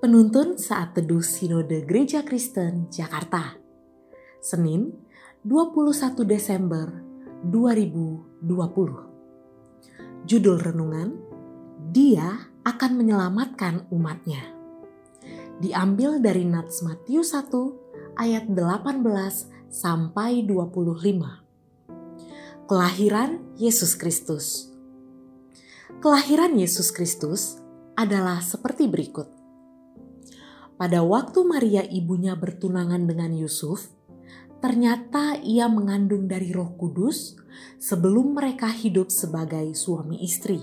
Penuntun saat teduh Sinode Gereja Kristen Jakarta. Senin, 21 Desember 2020. Judul renungan, Dia akan menyelamatkan umatnya. Diambil dari Nats Matius 1 ayat 18 sampai 25. Kelahiran Yesus Kristus. Kelahiran Yesus Kristus adalah seperti berikut pada waktu Maria ibunya bertunangan dengan Yusuf, ternyata ia mengandung dari Roh Kudus sebelum mereka hidup sebagai suami istri.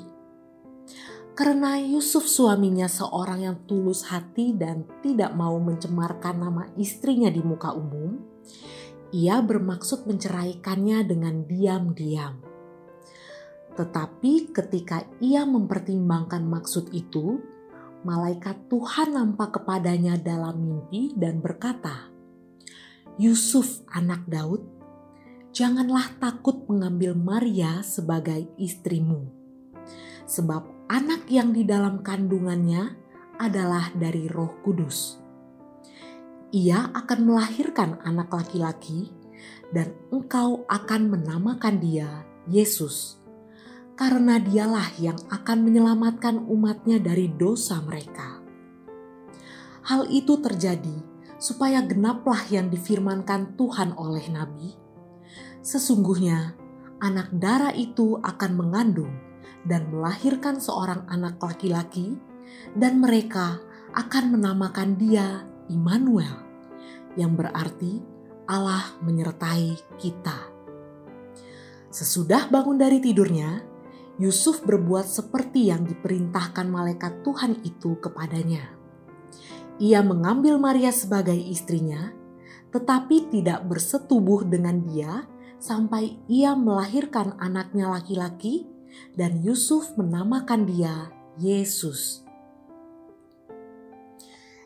Karena Yusuf suaminya seorang yang tulus hati dan tidak mau mencemarkan nama istrinya di muka umum, ia bermaksud menceraikannya dengan diam-diam. Tetapi ketika ia mempertimbangkan maksud itu, malaikat Tuhan nampak kepadanya dalam mimpi dan berkata, "Yusuf, anak Daud, janganlah takut mengambil Maria sebagai istrimu, sebab anak yang di dalam kandungannya adalah dari Roh Kudus. Ia akan melahirkan anak laki-laki, dan engkau akan menamakan dia Yesus." Karena dialah yang akan menyelamatkan umatnya dari dosa mereka. Hal itu terjadi supaya genaplah yang difirmankan Tuhan oleh Nabi. Sesungguhnya anak darah itu akan mengandung dan melahirkan seorang anak laki-laki dan mereka akan menamakan dia Immanuel yang berarti Allah menyertai kita. Sesudah bangun dari tidurnya, Yusuf berbuat seperti yang diperintahkan malaikat Tuhan itu kepadanya. Ia mengambil Maria sebagai istrinya, tetapi tidak bersetubuh dengan dia sampai ia melahirkan anaknya laki-laki, dan Yusuf menamakan dia Yesus.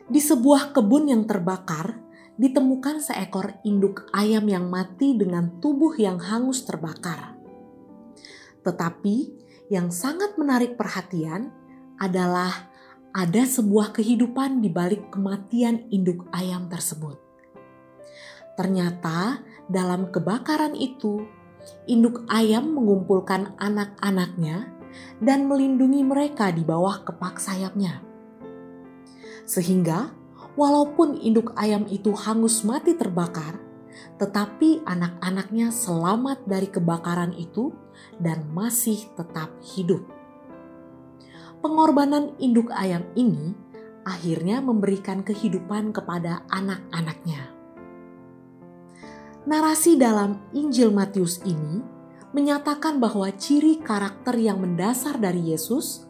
Di sebuah kebun yang terbakar, ditemukan seekor induk ayam yang mati dengan tubuh yang hangus terbakar. Tetapi yang sangat menarik perhatian adalah ada sebuah kehidupan di balik kematian induk ayam tersebut. Ternyata, dalam kebakaran itu, induk ayam mengumpulkan anak-anaknya dan melindungi mereka di bawah kepak sayapnya, sehingga walaupun induk ayam itu hangus mati terbakar, tetapi anak-anaknya selamat dari kebakaran itu dan masih tetap hidup. Pengorbanan induk ayam ini akhirnya memberikan kehidupan kepada anak-anaknya. Narasi dalam Injil Matius ini menyatakan bahwa ciri karakter yang mendasar dari Yesus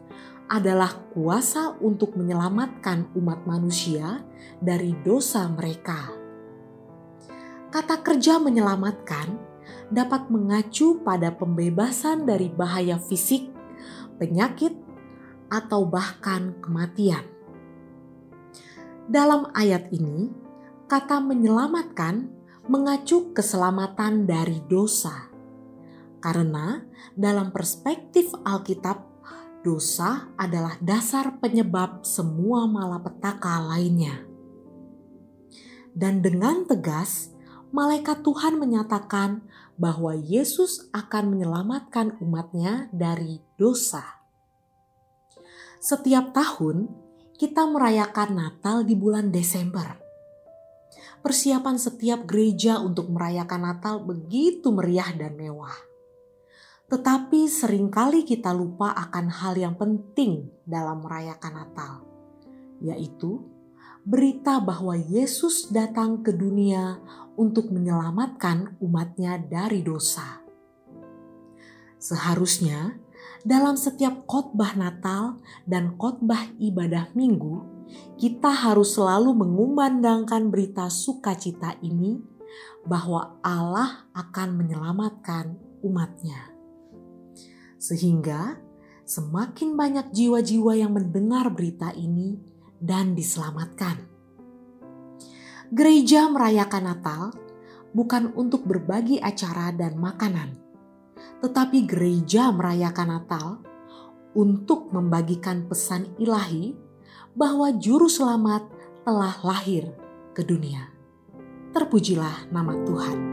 adalah kuasa untuk menyelamatkan umat manusia dari dosa mereka. Kata kerja menyelamatkan dapat mengacu pada pembebasan dari bahaya fisik, penyakit, atau bahkan kematian. Dalam ayat ini, kata menyelamatkan mengacu keselamatan dari dosa. Karena dalam perspektif Alkitab, dosa adalah dasar penyebab semua malapetaka lainnya. Dan dengan tegas, malaikat Tuhan menyatakan bahwa Yesus akan menyelamatkan umatnya dari dosa. Setiap tahun kita merayakan Natal di bulan Desember. Persiapan setiap gereja untuk merayakan Natal begitu meriah dan mewah. Tetapi sering kali kita lupa akan hal yang penting dalam merayakan Natal, yaitu berita bahwa Yesus datang ke dunia untuk menyelamatkan umatnya dari dosa. Seharusnya dalam setiap khotbah Natal dan khotbah ibadah Minggu, kita harus selalu mengumandangkan berita sukacita ini bahwa Allah akan menyelamatkan umatnya. Sehingga semakin banyak jiwa-jiwa yang mendengar berita ini dan diselamatkan. Gereja merayakan Natal bukan untuk berbagi acara dan makanan, tetapi gereja merayakan Natal untuk membagikan pesan ilahi bahwa Juru Selamat telah lahir ke dunia. Terpujilah nama Tuhan.